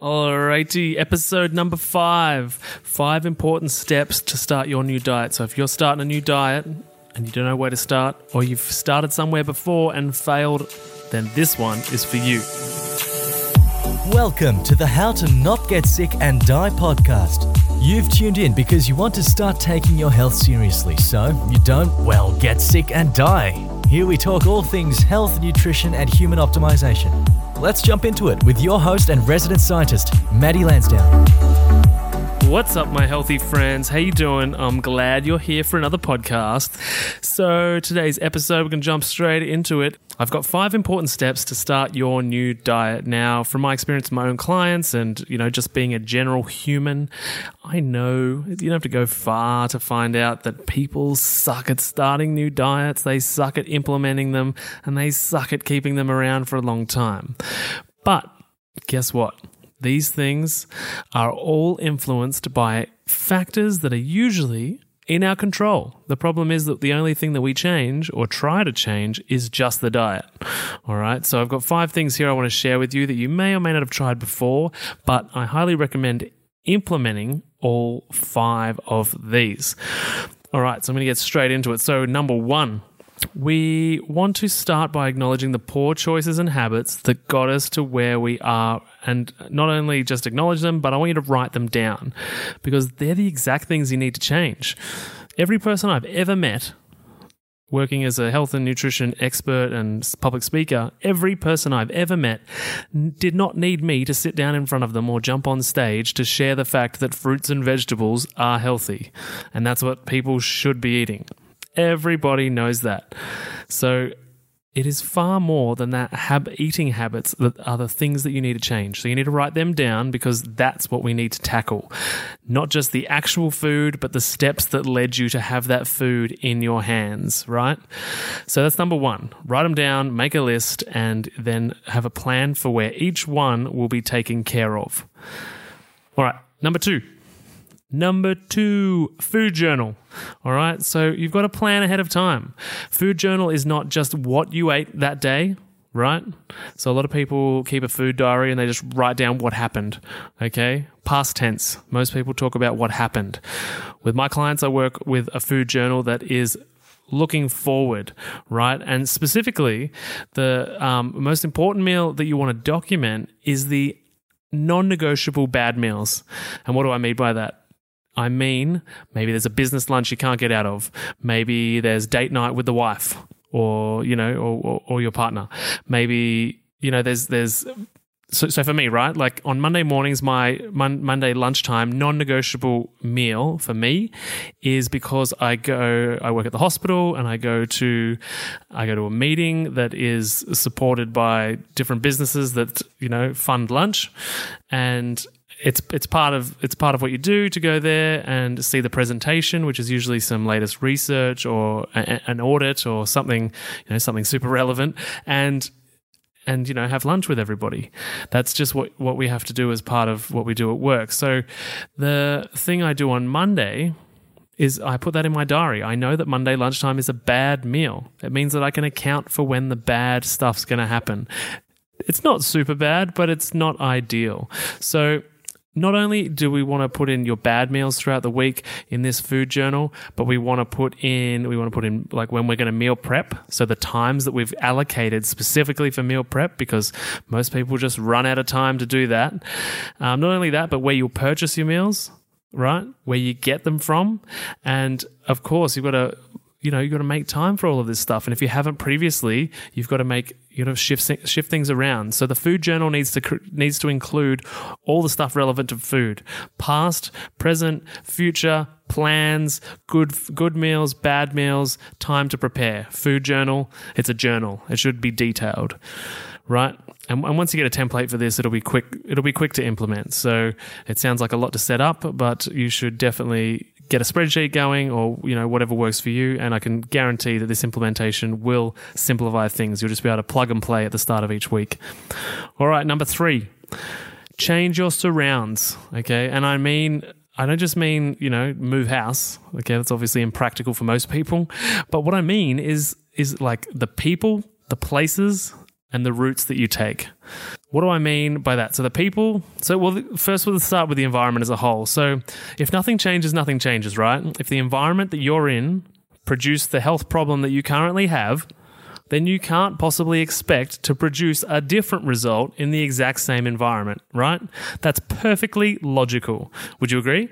Alrighty, episode number five. Five important steps to start your new diet. So, if you're starting a new diet and you don't know where to start, or you've started somewhere before and failed, then this one is for you. Welcome to the How to Not Get Sick and Die podcast. You've tuned in because you want to start taking your health seriously, so you don't, well, get sick and die. Here we talk all things health, nutrition, and human optimization. Let's jump into it with your host and resident scientist, Maddie Lansdowne. What's up, my healthy friends? How you doing? I'm glad you're here for another podcast. So today's episode, we're gonna jump straight into it. I've got five important steps to start your new diet. Now, from my experience my own clients and you know just being a general human, I know you don't have to go far to find out that people suck at starting new diets. They suck at implementing them, and they suck at keeping them around for a long time. But guess what? These things are all influenced by factors that are usually in our control. The problem is that the only thing that we change or try to change is just the diet. All right. So I've got five things here I want to share with you that you may or may not have tried before, but I highly recommend implementing all five of these. All right. So I'm going to get straight into it. So, number one, we want to start by acknowledging the poor choices and habits that got us to where we are and not only just acknowledge them, but I want you to write them down because they're the exact things you need to change. Every person I've ever met working as a health and nutrition expert and public speaker, every person I've ever met did not need me to sit down in front of them or jump on stage to share the fact that fruits and vegetables are healthy. And that's what people should be eating. Everybody knows that. So it is far more than that hab- eating habits that are the things that you need to change. So you need to write them down because that's what we need to tackle. Not just the actual food, but the steps that led you to have that food in your hands, right? So that's number one. Write them down, make a list, and then have a plan for where each one will be taken care of. All right. Number two, Number two, food journal. All right. So you've got to plan ahead of time. Food journal is not just what you ate that day, right? So a lot of people keep a food diary and they just write down what happened. Okay. Past tense. Most people talk about what happened. With my clients, I work with a food journal that is looking forward, right? And specifically, the um, most important meal that you want to document is the non negotiable bad meals. And what do I mean by that? I mean, maybe there's a business lunch you can't get out of. Maybe there's date night with the wife or, you know, or, or, or your partner. Maybe, you know, there's, there's, so, so for me, right? Like on Monday mornings, my mon- Monday lunchtime non-negotiable meal for me is because I go, I work at the hospital and I go to, I go to a meeting that is supported by different businesses that you know fund lunch, and it's it's part of it's part of what you do to go there and see the presentation, which is usually some latest research or a, an audit or something you know something super relevant, and and you know have lunch with everybody. That's just what what we have to do as part of what we do at work. So the thing I do on Monday is I put that in my diary. I know that Monday lunchtime is a bad meal. It means that I can account for when the bad stuff's going to happen. It's not super bad, but it's not ideal. So not only do we want to put in your bad meals throughout the week in this food journal, but we want to put in we want to put in like when we're going to meal prep, so the times that we've allocated specifically for meal prep, because most people just run out of time to do that. Um, not only that, but where you'll purchase your meals, right? Where you get them from, and of course you've got to you know, you've got to make time for all of this stuff. And if you haven't previously, you've got to make, you know, shift, shift things around. So the food journal needs to, needs to include all the stuff relevant to food, past, present, future, plans, good, good meals, bad meals, time to prepare. Food journal, it's a journal. It should be detailed, right? And, and once you get a template for this, it'll be quick. It'll be quick to implement. So it sounds like a lot to set up, but you should definitely get a spreadsheet going or you know whatever works for you and i can guarantee that this implementation will simplify things you'll just be able to plug and play at the start of each week all right number three change your surrounds okay and i mean I don't just mean, you know, move house. Okay, that's obviously impractical for most people. But what I mean is is like the people, the places, and the routes that you take. What do I mean by that? So the people, so well, first we'll start with the environment as a whole. So if nothing changes, nothing changes, right? If the environment that you're in produced the health problem that you currently have, then you can't possibly expect to produce a different result in the exact same environment, right? That's perfectly logical. Would you agree?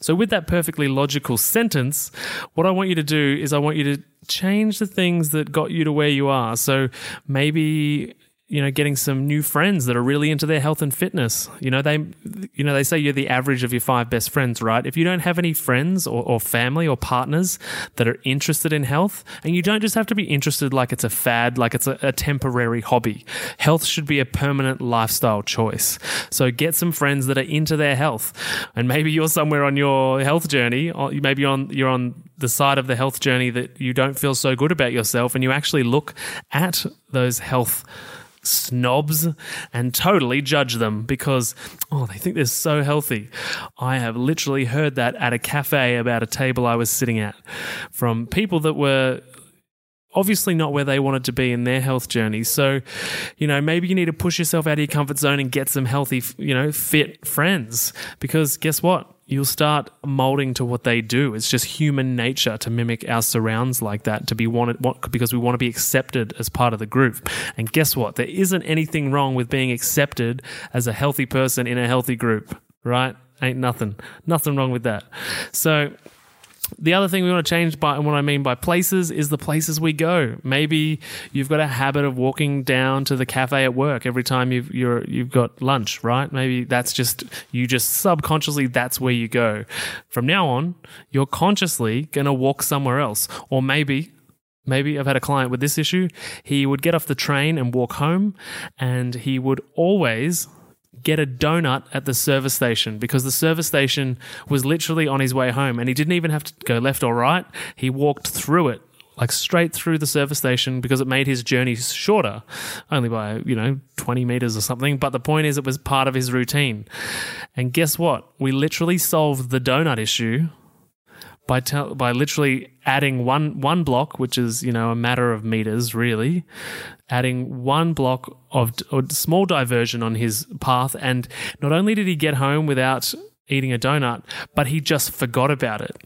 So, with that perfectly logical sentence, what I want you to do is I want you to change the things that got you to where you are. So, maybe you know getting some new friends that are really into their health and fitness. You know they you know they say you're the average of your five best friends right? If you don't have any friends or, or, family or partners that are interested in health and you don't just have to be interested like it's a fad like it's a, a temporary hobby health should be a permanent lifestyle choice. So get some friends that are into their health. And maybe you're somewhere on your health journey or maybe on you're on the side of the health journey that you don't feel so good about yourself and you actually look at those health snobs and totally judge them because, oh, they think they're so healthy. I have literally heard that at a cafe about a table I was sitting at from people that were obviously not where they wanted to be in their health journey. So, you know, maybe you need to push yourself out of your comfort zone and get some healthy, you know, fit friends because guess what? You'll start molding to what they do. It's just human nature to mimic our surrounds like that, to be wanted because we want to be accepted as part of the group. And guess what? There isn't anything wrong with being accepted as a healthy person in a healthy group, right? Ain't nothing. Nothing wrong with that. So the other thing we want to change by and what I mean by places is the places we go. Maybe you've got a habit of walking down to the cafe at work every time you've you're you've got lunch, right? Maybe that's just you just subconsciously that's where you go. From now on, you're consciously going to walk somewhere else. Or maybe Maybe I've had a client with this issue. He would get off the train and walk home, and he would always get a donut at the service station because the service station was literally on his way home and he didn't even have to go left or right. He walked through it like straight through the service station because it made his journey shorter, only by, you know, 20 meters or something. But the point is, it was part of his routine. And guess what? We literally solved the donut issue by te- by literally adding one one block, which is you know a matter of meters, really, adding one block of a small diversion on his path, and not only did he get home without eating a donut, but he just forgot about it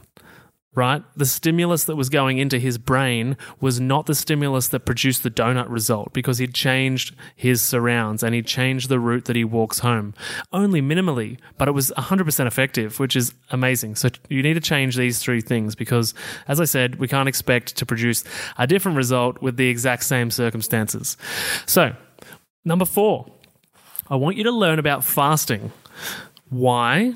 right? The stimulus that was going into his brain was not the stimulus that produced the donut result because he'd changed his surrounds and he changed the route that he walks home. Only minimally, but it was 100% effective, which is amazing. So you need to change these three things because, as I said, we can't expect to produce a different result with the exact same circumstances. So, number four, I want you to learn about fasting. Why?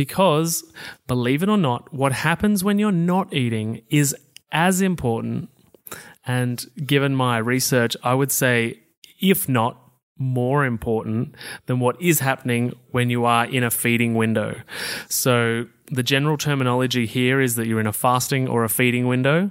Because, believe it or not, what happens when you're not eating is as important. And given my research, I would say, if not more important than what is happening when you are in a feeding window. So, the general terminology here is that you're in a fasting or a feeding window.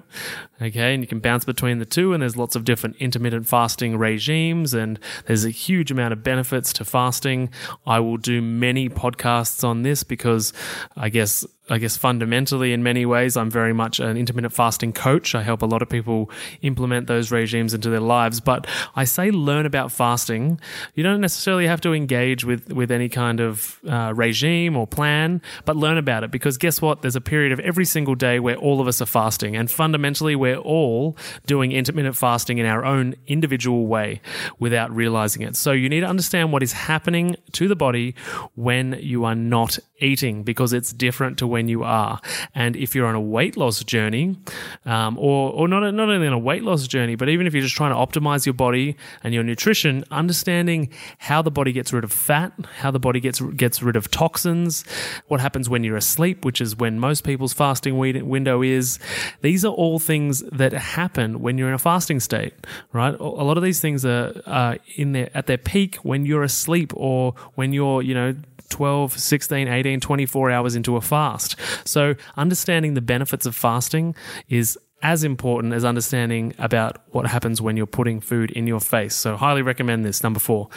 Okay, and you can bounce between the two, and there's lots of different intermittent fasting regimes, and there's a huge amount of benefits to fasting. I will do many podcasts on this because I guess I guess fundamentally, in many ways, I'm very much an intermittent fasting coach. I help a lot of people implement those regimes into their lives. But I say learn about fasting. You don't necessarily have to engage with, with any kind of uh, regime or plan, but learn about it because guess what? There's a period of every single day where all of us are fasting. And fundamentally, we're all doing intermittent fasting in our own individual way without realizing it. So you need to understand what is happening to the body when you are not eating because it's different to when you are. And if you're on a weight loss journey, um, or, or not, not only on a weight loss journey, but even if you're just trying to optimize your body and your nutrition, understanding how the body gets rid of fat, how the body gets, gets rid of toxins, what happens when you're asleep, which is when most people's fasting window is. These are all things that happen when you're in a fasting state, right? A lot of these things are, are in their, at their peak when you're asleep or when you're, you know, 12, 16, 18, 24 hours into a fast. So, understanding the benefits of fasting is as important as understanding about what happens when you're putting food in your face. So, highly recommend this. Number four.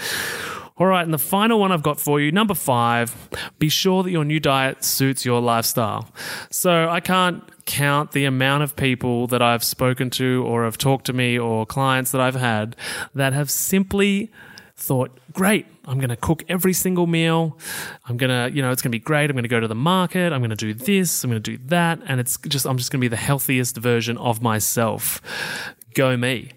All right, and the final one I've got for you, number five, be sure that your new diet suits your lifestyle. So I can't count the amount of people that I've spoken to or have talked to me or clients that I've had that have simply thought, great, I'm going to cook every single meal. I'm going to, you know, it's going to be great. I'm going to go to the market. I'm going to do this. I'm going to do that. And it's just, I'm just going to be the healthiest version of myself. Go me.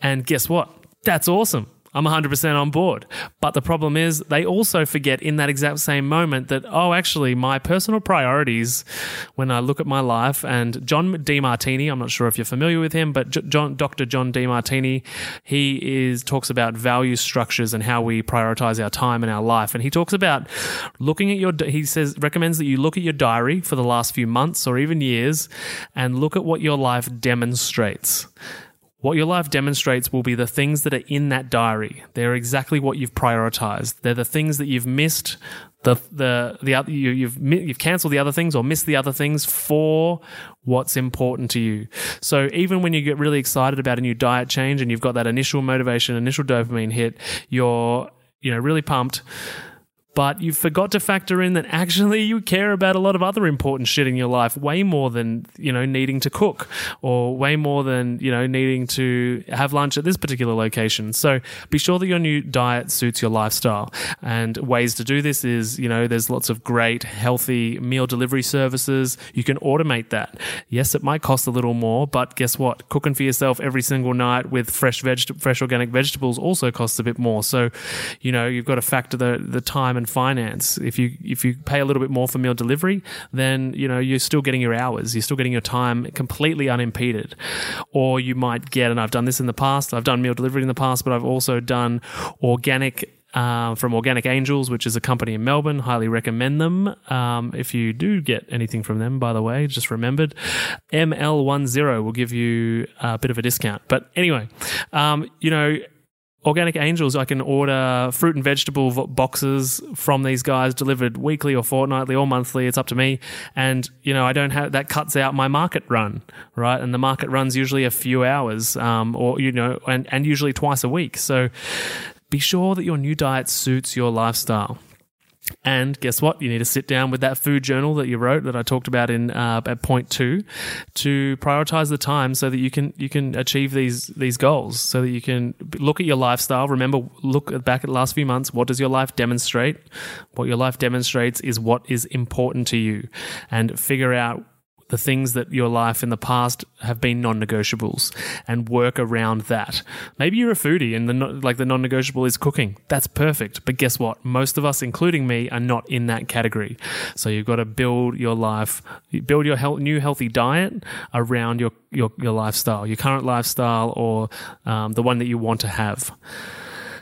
And guess what? That's awesome. I'm 100% on board. But the problem is, they also forget in that exact same moment that, oh, actually, my personal priorities when I look at my life, and John Demartini, I'm not sure if you're familiar with him, but John, Dr. John Demartini, he is talks about value structures and how we prioritize our time and our life. And he talks about looking at your, he says, recommends that you look at your diary for the last few months or even years and look at what your life demonstrates. What your life demonstrates will be the things that are in that diary. They're exactly what you've prioritized. They're the things that you've missed. The the the you, you've you've cancelled the other things or missed the other things for what's important to you. So even when you get really excited about a new diet change and you've got that initial motivation, initial dopamine hit, you're you know really pumped but you forgot to factor in that actually you care about a lot of other important shit in your life way more than you know needing to cook or way more than you know needing to have lunch at this particular location. So be sure that your new diet suits your lifestyle. And ways to do this is you know there's lots of great healthy meal delivery services. You can automate that. Yes it might cost a little more but guess what? Cooking for yourself every single night with fresh veg fresh organic vegetables also costs a bit more. So you know you've got to factor the the time and finance. If you if you pay a little bit more for meal delivery, then you know you're still getting your hours, you're still getting your time completely unimpeded. Or you might get, and I've done this in the past. I've done meal delivery in the past, but I've also done organic uh, from Organic Angels, which is a company in Melbourne. Highly recommend them. Um, if you do get anything from them, by the way, just remembered, ML10 will give you a bit of a discount. But anyway, um, you know, Organic Angels, I can order fruit and vegetable boxes from these guys delivered weekly or fortnightly or monthly. It's up to me. And, you know, I don't have that cuts out my market run, right? And the market runs usually a few hours um, or, you know, and, and usually twice a week. So be sure that your new diet suits your lifestyle. And guess what? You need to sit down with that food journal that you wrote that I talked about in uh, at point two to prioritize the time so that you can you can achieve these these goals. So that you can look at your lifestyle. Remember, look back at the last few months. What does your life demonstrate? What your life demonstrates is what is important to you, and figure out the things that your life in the past have been non-negotiables and work around that. Maybe you're a foodie and the like the non-negotiable is cooking. That's perfect. But guess what? Most of us including me are not in that category. So you've got to build your life, build your health, new healthy diet around your your your lifestyle, your current lifestyle or um, the one that you want to have.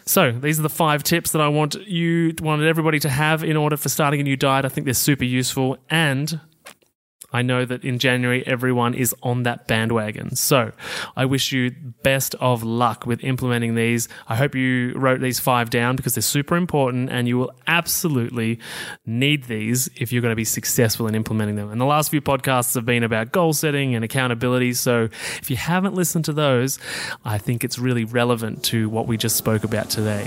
So these are the five tips that I want you wanted everybody to have in order for starting a new diet. I think they're super useful and I know that in January everyone is on that bandwagon. So I wish you best of luck with implementing these. I hope you wrote these five down because they're super important and you will absolutely need these if you're going to be successful in implementing them. And the last few podcasts have been about goal setting and accountability. So if you haven't listened to those, I think it's really relevant to what we just spoke about today.